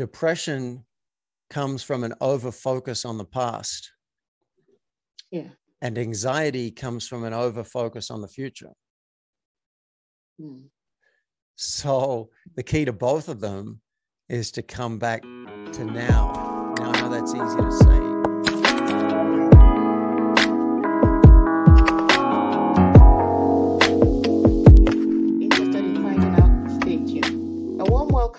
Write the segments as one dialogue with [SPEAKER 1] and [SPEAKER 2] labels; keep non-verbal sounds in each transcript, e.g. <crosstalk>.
[SPEAKER 1] depression comes from an over focus on the past.
[SPEAKER 2] Yeah.
[SPEAKER 1] And anxiety comes from an over focus on the future.
[SPEAKER 2] Mm.
[SPEAKER 1] So the key to both of them is to come back to now. Now I know that's easy to say.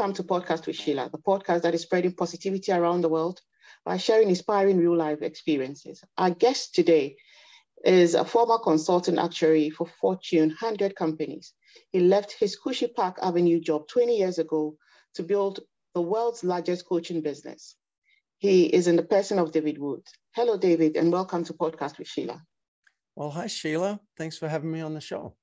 [SPEAKER 2] Welcome to Podcast with Sheila, the podcast that is spreading positivity around the world by sharing inspiring real life experiences. Our guest today is a former consultant actuary for Fortune 100 companies. He left his Cushy Park Avenue job 20 years ago to build the world's largest coaching business. He is in the person of David Wood. Hello, David, and welcome to Podcast with Sheila.
[SPEAKER 1] Well, hi, Sheila. Thanks for having me on the show.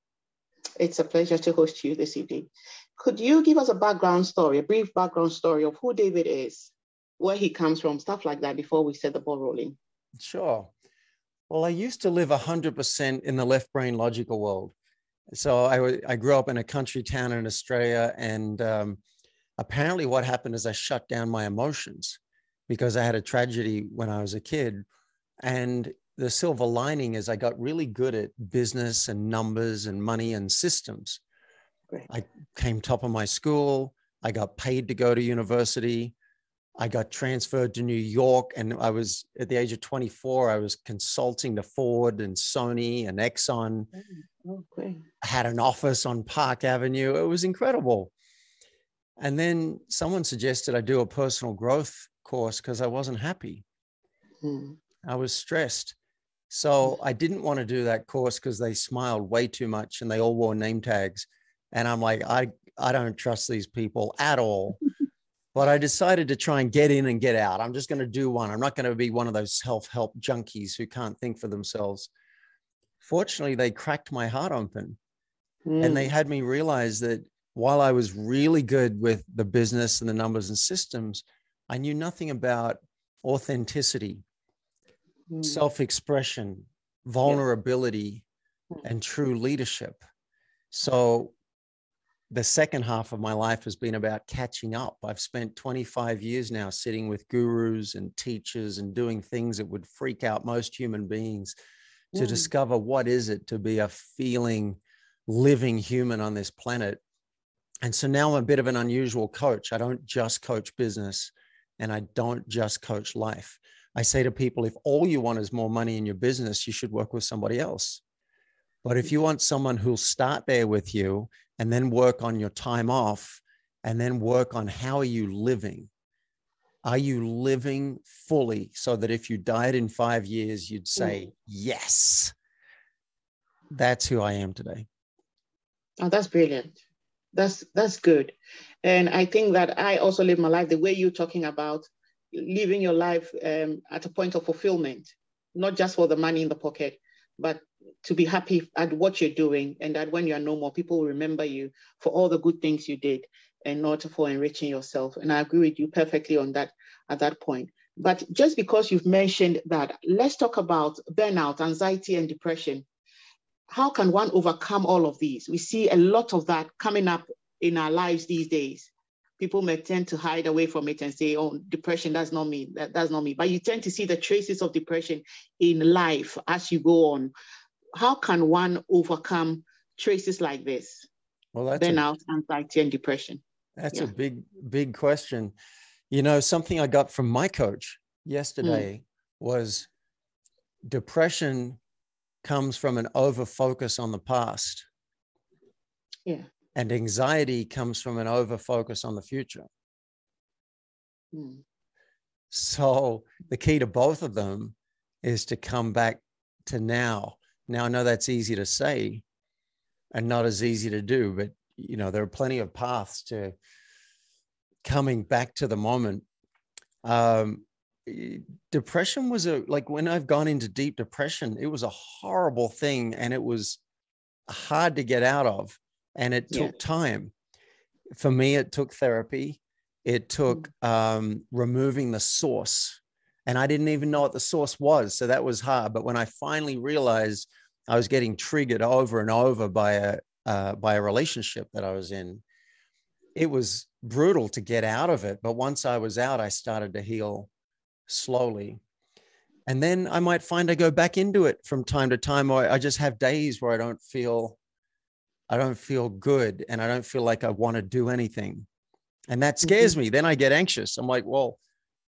[SPEAKER 2] It's a pleasure to host you this evening. Could you give us a background story, a brief background story of who David is, where he comes from, stuff like that before we set the ball rolling?
[SPEAKER 1] Sure. Well, I used to live 100% in the left brain logical world. So I, I grew up in a country town in Australia. And um, apparently, what happened is I shut down my emotions because I had a tragedy when I was a kid. And the silver lining is I got really good at business and numbers and money and systems.
[SPEAKER 2] Great.
[SPEAKER 1] I came top of my school. I got paid to go to university. I got transferred to New York, and I was at the age of 24. I was consulting to Ford and Sony and Exxon.
[SPEAKER 2] Oh, great.
[SPEAKER 1] I had an office on Park Avenue. It was incredible. And then someone suggested I do a personal growth course because I wasn't happy.
[SPEAKER 2] Hmm.
[SPEAKER 1] I was stressed. So I didn't want to do that course because they smiled way too much and they all wore name tags. And I'm like, I, I don't trust these people at all. <laughs> but I decided to try and get in and get out. I'm just going to do one. I'm not going to be one of those self help junkies who can't think for themselves. Fortunately, they cracked my heart open and they
[SPEAKER 2] Hmm.
[SPEAKER 1] had me realize that while I was really good with the business and the numbers and systems, I knew nothing about authenticity,
[SPEAKER 2] Hmm.
[SPEAKER 1] self expression, vulnerability,
[SPEAKER 2] Mm.
[SPEAKER 1] and true leadership. So, the second half of my life has been about catching up. I've spent 25 years now sitting with gurus and teachers and doing things that would freak out most human beings to
[SPEAKER 2] Mm.
[SPEAKER 1] discover what is it to be a feeling, living human on this planet. And so now I'm a bit of an unusual coach. I don't just coach business and I don't just coach life. I say to people, if all you want is more money in your business, you should work with somebody else. But if you want someone who'll start there with you and then work on your time off and then work on how are you living? Are you living fully so that if you died in five years, you'd say, yes, that's who I am today.
[SPEAKER 2] Oh, that's brilliant. That's that's good. And I think that I also live my life the way you're talking about living your life um, at a point of fulfillment, not just for the money in the pocket, but to be happy at what you're doing, and that when you are no more, people will remember you for all the good things you did, and not for enriching yourself. And I agree with you perfectly on that at that point. But just because you've mentioned that, let's talk about burnout, anxiety, and depression. How can one overcome all of these? We see a lot of that coming up in our lives these days. People may tend to hide away from it and say, "Oh, depression, that's not me. That, that's not me." But you tend to see the traces of depression in life as you go on. How can one overcome traces like this?
[SPEAKER 1] Well, that's a,
[SPEAKER 2] anxiety, and depression.
[SPEAKER 1] that's
[SPEAKER 2] yeah.
[SPEAKER 1] a big, big question. You know, something I got from my coach yesterday was depression comes from an over focus on the past.
[SPEAKER 2] Yeah.
[SPEAKER 1] And anxiety comes from an over focus on the future.
[SPEAKER 2] Hmm.
[SPEAKER 1] So the key to both of them is to come back to now. Now, I know that's easy to say and not as easy to do, but you know, there are plenty of paths to coming back to the moment. Um, depression was a like when I've gone into deep depression, it was a horrible thing and it was hard to get out of, and it
[SPEAKER 2] Yeah.
[SPEAKER 1] took time. For me, it took therapy. It took um, removing the source, and I didn't even know what the source was, so that was hard. But when I finally realized I was getting triggered over and over by a uh, by a relationship that I was in, it was brutal to get out of it. But once I was out, I started to heal slowly. And then I might find I go back into it from time to time, or I just have days where I don't feel, I don't feel good, and I don't feel like I want to do anything, and that scares mm-hmm. me. Then I get anxious. I'm like, well,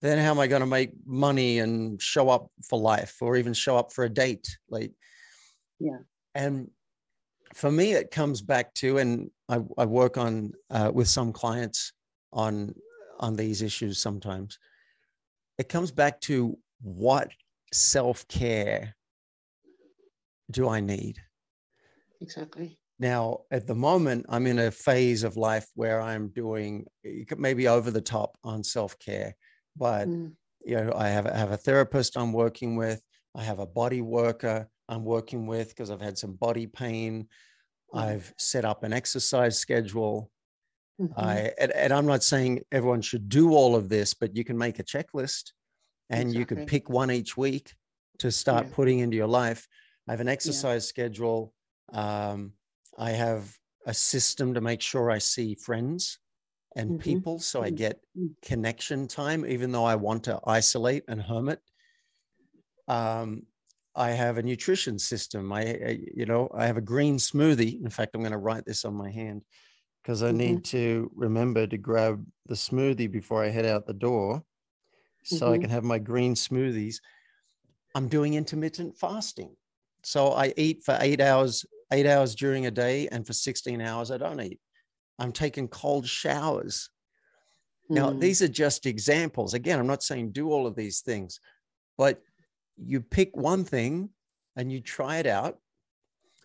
[SPEAKER 1] then how am I going to make money and show up for life, or even show up for a date? Like,
[SPEAKER 2] yeah.
[SPEAKER 1] And for me, it comes back to, and I, I work on uh, with some clients on on these issues sometimes. It comes back to what self care do I need?
[SPEAKER 2] Exactly.
[SPEAKER 1] Now, at the moment, I'm in a phase of life where I'm doing maybe over the top on self care, but mm. you know, I have, I have a therapist I'm working with. I have a body worker I'm working with because I've had some body pain. Mm. I've set up an exercise schedule. Mm-hmm. I and, and, I'm not saying everyone should do all of this, but you can make a checklist and exactly. you could pick one each week to start yeah. putting into your life. I have an exercise yeah. schedule. Um, I have a system to make sure I see friends and mm-hmm. people so I mm-hmm. get mm. connection time, even though I want to isolate and hermit. Um, I have a nutrition system. I, you know, I have a green smoothie. In fact, I'm going to write this on my hand because I mm-hmm. need to remember to grab the smoothie before I head out the door so mm-hmm. I can have my green smoothies. I'm doing intermittent fasting. So I eat for eight hours, eight hours during a day, and for 16 hours, I don't eat. I'm taking cold showers. Mm. Now, these are just examples. Again, I'm not saying do all of these things, but you pick one thing and you try it out.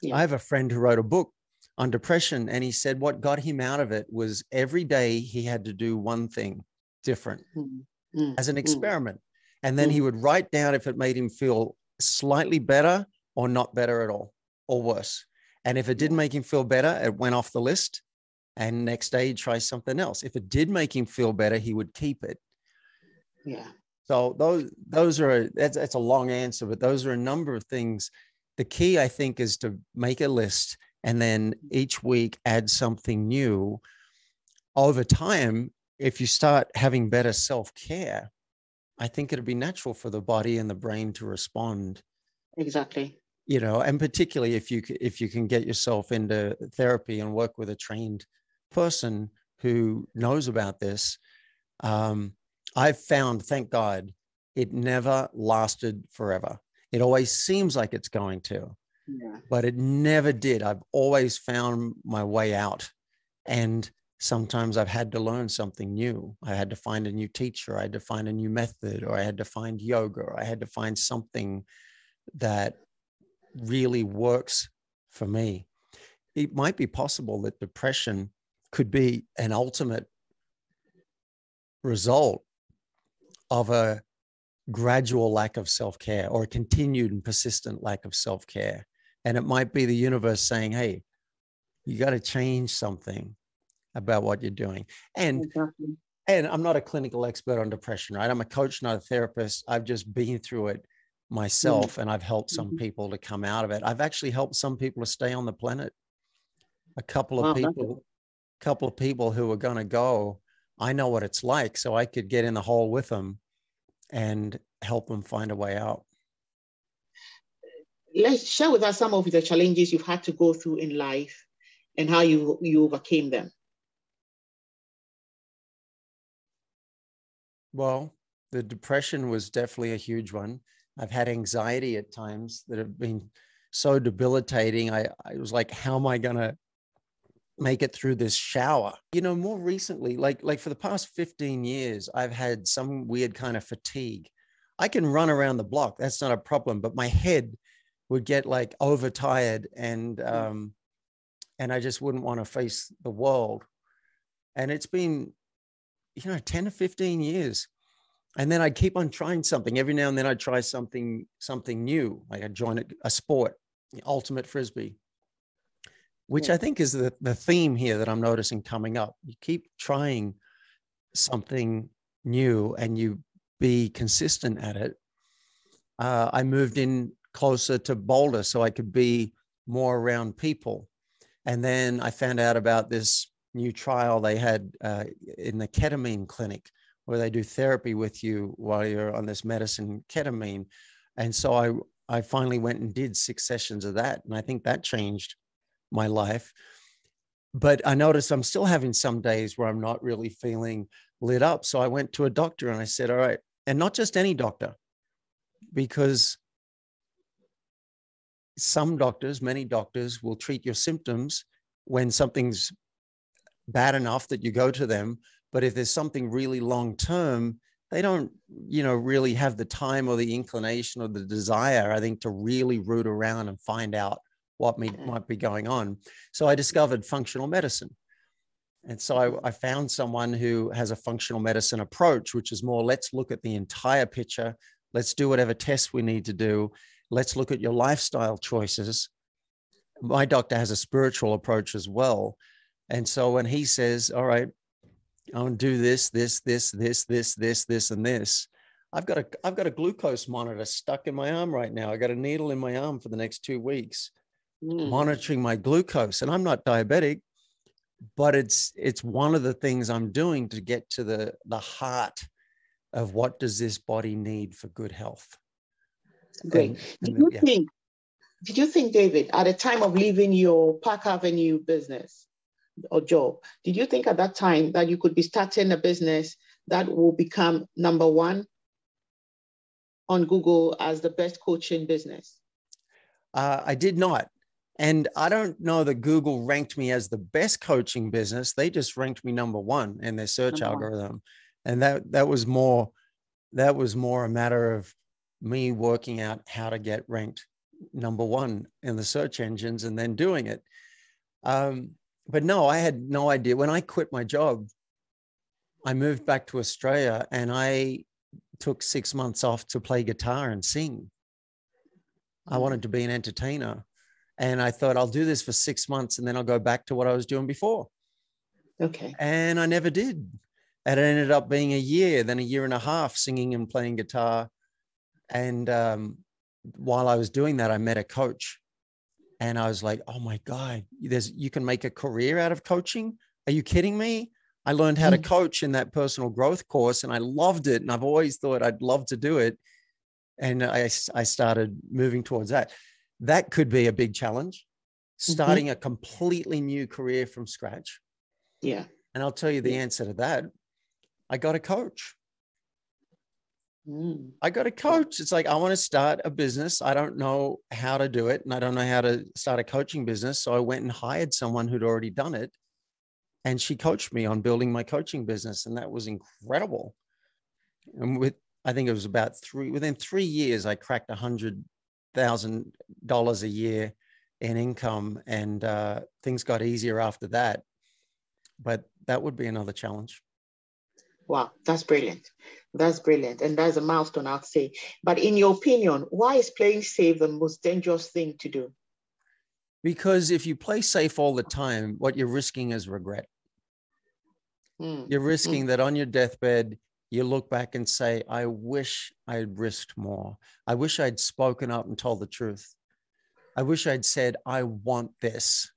[SPEAKER 1] Yeah. I have a friend who wrote a book on depression, and he said what got him out of it was every day he had to do one thing different mm. as an mm. experiment. And then he mm. would write down if it made him feel slightly better or not better at all or worse. And if it did make him feel better, it went off the list. And next day he'd try something else. If it did make him feel better, he would keep it.
[SPEAKER 2] Yeah.
[SPEAKER 1] So those those are that's that's a long answer, but those are a number of things. The key, I think, is to make a list and then each week add something new. Over time, if you start having better self care, I think it'll be natural for the body and the brain to respond.
[SPEAKER 2] Exactly.
[SPEAKER 1] You know, and particularly if you if you can get yourself into therapy and work with a trained person who knows about this, um, I've found, thank God, it never lasted forever. It always seems like it's going to, yeah. but it never did. I've always found my way out. And sometimes I've had to learn something new. I had to find a new teacher, I had to find a new method, or I had to find yoga, or I had to find something that really works for me. It might be possible that depression could be an ultimate result of a gradual lack of self care or a continued and persistent lack of self care. And it might be the universe saying, hey, you got to change something about what you're doing. And exactly. and I'm not a clinical expert on depression, right? I'm a coach, not a therapist. I've just been through it myself mm-hmm. and I've helped some mm-hmm. people to come out of it. I've actually helped some people to stay on the planet. A couple of wow, people, a couple of people who are going to go, I know what it's like. So I could get in the hole with them and help them find a way out.
[SPEAKER 2] Let's share with us some of the challenges you've had to go through in life and how you, you overcame them.
[SPEAKER 1] Well, the depression was definitely a huge one. I've had anxiety at times that have been so debilitating. I, I was like, how am I going to make it through this shower. You know more recently like like for the past 15 years i've had some weird kind of fatigue. I can run around the block that's not a problem but my head would get like overtired and hmm. um and i just wouldn't want to face the world. And it's been you know 10 to 15 years. And then i keep on trying something. Every now and then i try something something new like i join a, a sport ultimate frisbee which I think is the, the theme here that I'm noticing coming up. You keep trying something new and you be consistent at it. Uh, I moved in closer to Boulder so I could be more around people. And then I found out about this new trial they had uh, in the ketamine clinic where they do therapy with you while you're on this medicine ketamine and so i i finally went and did six sessions of that and i think that changed my life. But i noticed i'm still having some days where i'm not really feeling lit up. So i went to a doctor and i said all right and not just any doctor because some doctors many doctors will treat your symptoms when something's bad enough that you go to them. But if there's something really long term they don't you know really have the time or the inclination or the desire i think to really root around and find out what may, mm. might be going on. So i discovered functional medicine. And so I, I, found someone who has a functional medicine approach which is more let's look at the entire picture. Let's do whatever tests we need to do. Let's look at your lifestyle choices. My doctor has a spiritual approach as well. And so when he says, all right, I'm going to do this, this, this, this, this, this, this, and this, I've got a, I've got a glucose monitor stuck in my arm right now. I got a needle in my arm for the next two weeks, mm. monitoring my glucose. And I'm not diabetic, but it's, it's one of the things I'm doing to get to the, the heart of what does this body need for good health.
[SPEAKER 2] Great. And, and, did you yeah. think, did you think, David, at the time of leaving your Park Avenue business, or job. Did you think at that time that you could be starting a business that will become number one on Google as the best coaching business?
[SPEAKER 1] Uh, I did not. And I don't know that Google ranked me as the best coaching business. They just ranked me number one in their search number algorithm. One. And that that was more that was more a matter of me working out how to get ranked number one in the search engines and then doing it. Um, but no, I had no idea. When I quit my job, I moved back to Australia and I took six months off to play guitar and sing. I wanted to be an entertainer. And I thought I'll do this for six months and then I'll go back to what I was doing before.
[SPEAKER 2] Okay.
[SPEAKER 1] And I never did. And it ended up being a year, then a year and a half singing and playing guitar. And um, while I was doing that, I met a coach and I was like, oh my God, there's you can make a career out of coaching. Are you kidding me? I learned how to mm. coach in that personal growth course and I loved it. And I've always thought I'd love to do it. And I, I started moving towards that. That could be a big challenge, mm-hmm. starting mm-hmm. a completely new career from scratch.
[SPEAKER 2] Yeah.
[SPEAKER 1] And I'll tell you the answer to that. I got a coach. Mm. I got a coach. It's like, I want to start a business. I don't know how to do it. And I don't know how to start a coaching business. So I went and hired someone who'd already done it. And she coached me on building my coaching business. And that was incredible. And with, I think it was about three, within three years, I cracked a hundred thousand dollars a year in income. And uh, things got easier after that. But that would be another challenge.
[SPEAKER 2] Wow, that's brilliant. That's brilliant. And that's a milestone, I'd say. But in your opinion, why is playing safe the most dangerous thing to do?
[SPEAKER 1] Because if you play safe all the time, what you're risking is regret. Mm. You're risking mm. that on your deathbed, you look back and say, I wish I had risked more. I wish I'd spoken up and told the truth. I wish I'd said, I want this.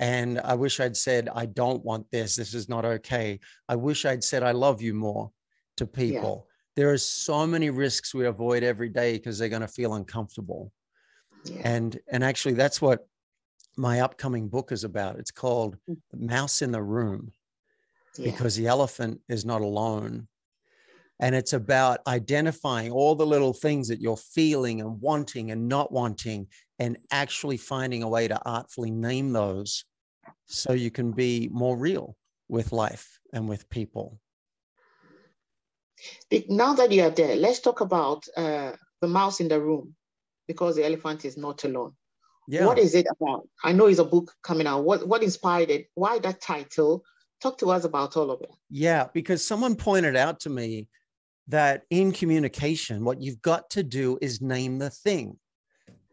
[SPEAKER 1] And I wish I'd said, I don't want this. This is not okay. I wish I'd said, I love you more to people. Yeah. There are so many risks we avoid every day because they're going to feel uncomfortable. Yeah. And and actually that's what my upcoming book is about. It's called mm. Mouse in the Room yeah. because the elephant is not alone. And it's about identifying all the little things that you're feeling and wanting and not wanting, and actually finding a way to artfully name those so you can be more real with life and with people.
[SPEAKER 2] Now that you are there, let's talk about uh, the mouse in the room because the elephant is not alone. Yeah. What is it about? I know it's a book coming out. What what inspired it? Why that title? Talk to us about all of it.
[SPEAKER 1] Yeah, because someone pointed out to me that in communication, what you've got to do is name the thing.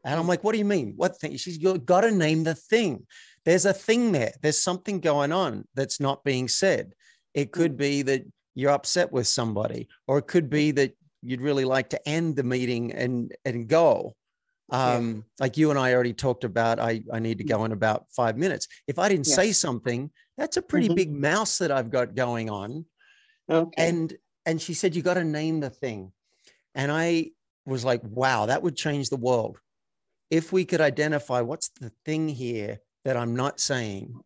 [SPEAKER 1] And I'm like, what do you mean? What thing? She's you've got to name the thing. There's a thing there. There's something going on that's not being said. It could be that you're upset with somebody, or it could be that you'd really like to end the meeting and and go. Um, yeah. Like you and I already talked about, I, I need to go in about five minutes. If I didn't yeah. say something, that's a pretty mm-hmm. big mouse that I've got going on. Okay. And and she said, you got to name the thing. And I was like, wow, that would change the world. If we could identify what's the thing here that I'm not saying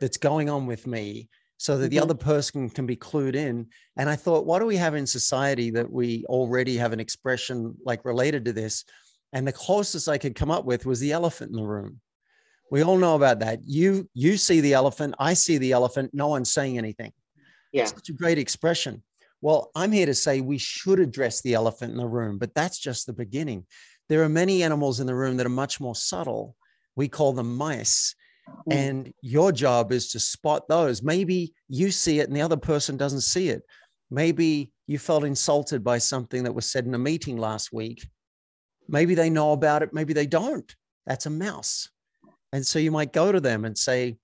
[SPEAKER 1] that's going on with me so that the mm-hmm. other person can be clued in. And I thought, what do we have in society that we already have an expression like related to this? And the closest I could come up with was the elephant in the room. We all know about that. You you see the elephant, I see the elephant, no one's saying anything.
[SPEAKER 2] Yeah.
[SPEAKER 1] Such a great expression. Well, I'm here to say we should address the elephant in the room, but that's just the beginning. There are many animals in the room that are much more subtle. We call them mice. Mm. And your job is to spot those. Maybe you see it and the other person doesn't see it. Maybe you felt insulted by something that was said in a meeting last week. Maybe they know about it, maybe they don't. That's a mouse. And so you might go to them and say,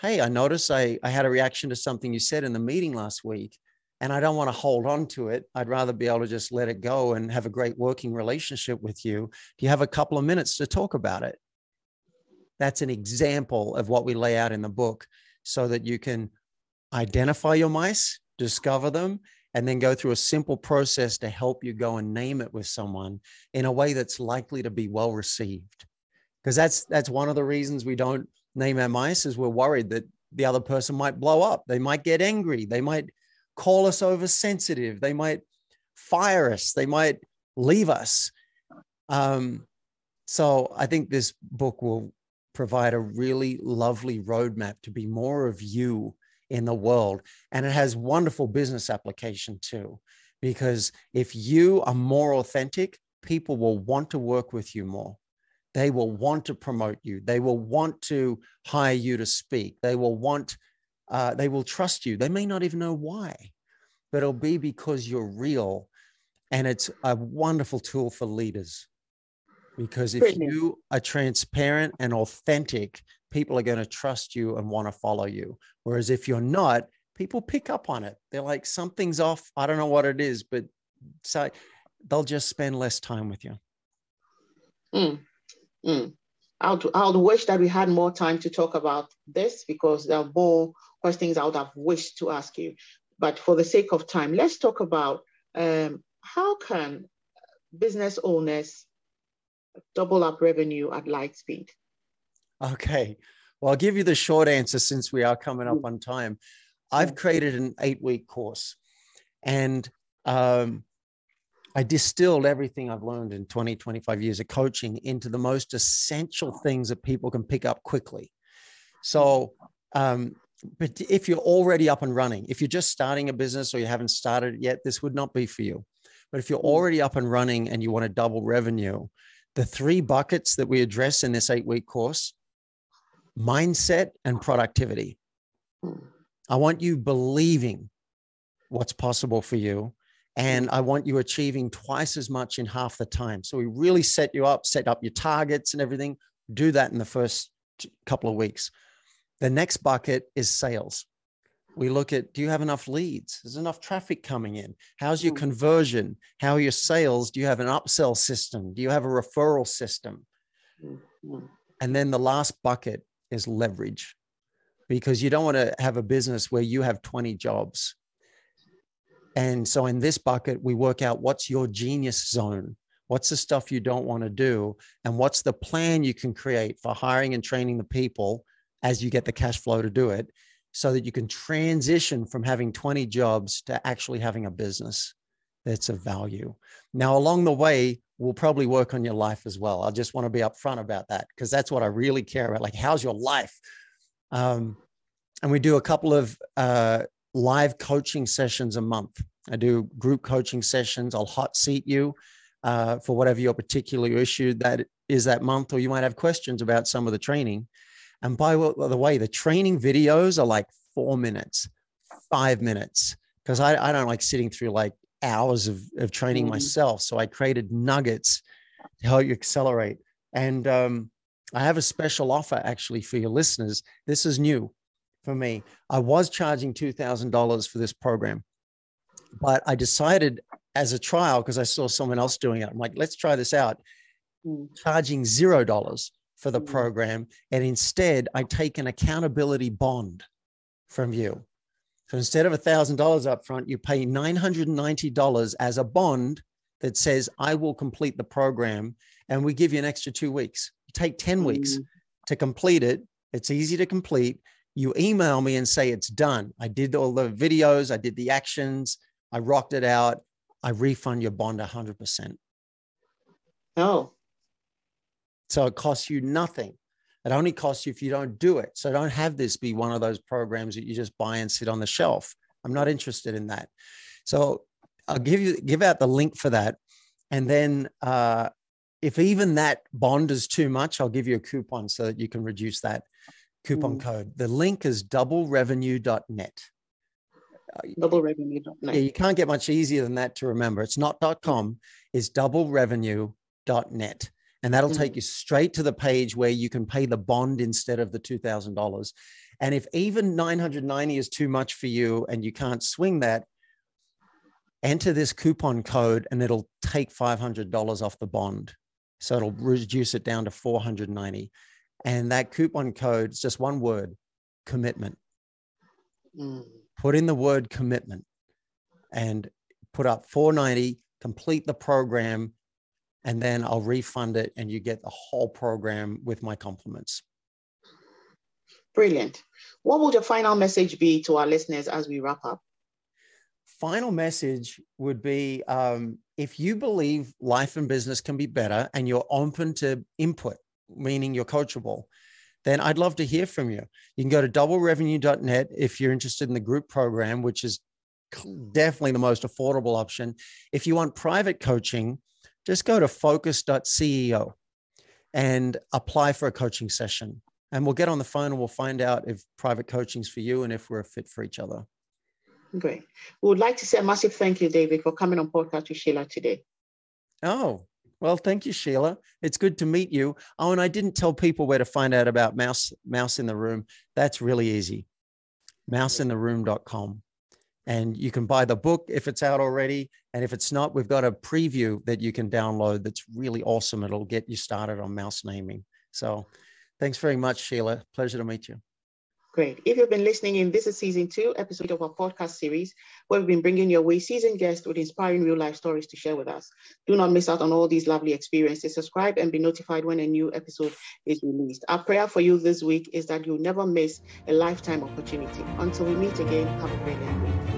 [SPEAKER 1] Hey, I noticed I, I had a reaction to something you said in the meeting last week, and I don't want to hold on to it. I'd rather be able to just let it go and have a great working relationship with you. Do you have a couple of minutes to talk about it? That's an example of what we lay out in the book so that you can identify your mice, discover them, and then go through a simple process to help you go and name it with someone in a way that's likely to be well received. Because that's that's one of the reasons we don't name our mice is we're worried that the other person might blow up. They might get angry. They might call us oversensitive. They might fire us. They might leave us. Um, so I think this book will provide a really lovely roadmap to be more of you in the world. And it has wonderful business application too, because if you are more authentic, people will want to work with you more. They will want to promote you. They will want to hire you to speak. They will want, uh, they will trust you. They may not even know why, but it'll be because you're real. And it's a wonderful tool for leaders because if Brilliant. you are transparent and authentic, people are going to trust you and want to follow you. Whereas if you're not, people pick up on it. They're like, something's off. I don't know what it is, but so they'll just spend less time with you.
[SPEAKER 2] Mm. Mm. I would, I would wish that we had more time to talk about this because there are more questions I would have wished to ask you. But for the sake of time, let's talk about um, how can business owners double up revenue at light speed?
[SPEAKER 1] Okay. Well, I'll give you the short answer since we are coming up mm. on time. I've created an eight week course and um, I distilled everything I've learned in 20, 25 years of coaching into the most essential things that people can pick up quickly. So, um, but if you're already up and running, if you're just starting a business or you haven't started yet, this would not be for you. But if you're mm. already up and running and you want to double revenue, the three buckets that we address in this eight week course mindset and productivity. Hmm. I want you believing what's possible for you. And hmm. I want you achieving twice as much in half the time. So we really set you up, set up your targets and everything. Do that in the first couple of weeks. The next bucket is sales we look at do you have enough leads is enough traffic coming in how's your mm. conversion how are your sales do you have an upsell system do you have a referral system hmm. and then the last bucket is leverage because you don't want to have a business where you have 20 jobs. And so in this bucket we work out what's your genius zone what's the stuff you don't want to do and what's the plan you can create for hiring and training the people as you get the cash flow to do it so that you can transition from having 20 jobs to actually having a business that's of value. Now, along the way, we'll probably work on your life as well. I just want to be upfront about that because that's what I really care about. Like, how's your life? Um, and we do a couple of uh, live coaching sessions a month. I do group coaching sessions. I'll hot seat you uh, for whatever your particular issue that is that month, or you might have questions about some of the training. And by the way, the training videos are like four minutes, five minutes, because I, I don't like sitting through like hours of, of training mm-hmm. myself. So I created nuggets to help you accelerate. And um, I have a special offer actually for your listeners. This is new for me. I was charging $2,000 for this program, but I decided as a trial, because I saw someone else doing it, I'm like, let's try this out mm. charging zero dollars for the mm. program. And instead, I take an accountability bond from you. So instead of $1,000 up front, you pay $990 as a bond that says, I will complete the program. And we give you an extra two weeks. You take 10 weeks mm. to complete it. It's easy to complete. You email me and say, It's done. I did all the videos, I did the actions, I rocked it out. I refund your bond 100%.
[SPEAKER 2] Oh.
[SPEAKER 1] So it costs you nothing. It only costs you if you don't do it. So don't have this be one of those programs that you just buy and sit on the shelf. I'm not interested in that. So I'll give you give out the link for that. And then uh, if even that bond is too much, I'll give you a coupon so that you can reduce that coupon mm. code. The link is doublerevenue.net.
[SPEAKER 2] Doublerevenue.net.
[SPEAKER 1] Yeah, you can't get much easier than that to remember. It's not .com, it's doublerevenue.net. And that'll mm. take you straight to the page where you can pay the bond instead of the $2,000. And if even 990 is too much for you and you can't swing that, enter this coupon code and it'll take $500 off the bond. So it'll reduce it down to 490. And that coupon code is just one word commitment. Mm. Put in the word commitment and put up 490, complete the program, and then I'll refund it and you get the whole program with my compliments.
[SPEAKER 2] Brilliant. What would your final message be to our listeners as we wrap up?
[SPEAKER 1] Final message would be um, if you believe life and business can be better and you're open to input, meaning you're coachable, then I'd love to hear from you. You can go to doublerevenue.net if you're interested in the group program, which is definitely the most affordable option. If you want private coaching, just go to focus.ceo and apply for a coaching session. And we'll get on the phone and we'll find out if private coaching is for you and if we're a fit for each other.
[SPEAKER 2] Great. We would like to say a massive thank you, David, for coming on podcast with Sheila today.
[SPEAKER 1] Oh, well, thank you, Sheila. It's good to meet you. Oh, and I didn't tell people where to find out about Mouse Mouse in the Room. That's really easy. Mouseintheroom.com. And you can buy the book if it's out already. And if it's not, we've got a preview that you can download that's really awesome. It'll get you started on mouse naming. So thanks very much, Sheila. Pleasure to meet you.
[SPEAKER 2] Great. If you've been listening in, this is season two episode of our podcast series, where we've been bringing your way seasoned guests with inspiring real life stories to share with us. Do not miss out on all these lovely experiences. Subscribe and be notified when a new episode is released. Our prayer for you this week is that you'll never miss a lifetime opportunity. Until we meet again, have a brilliant week.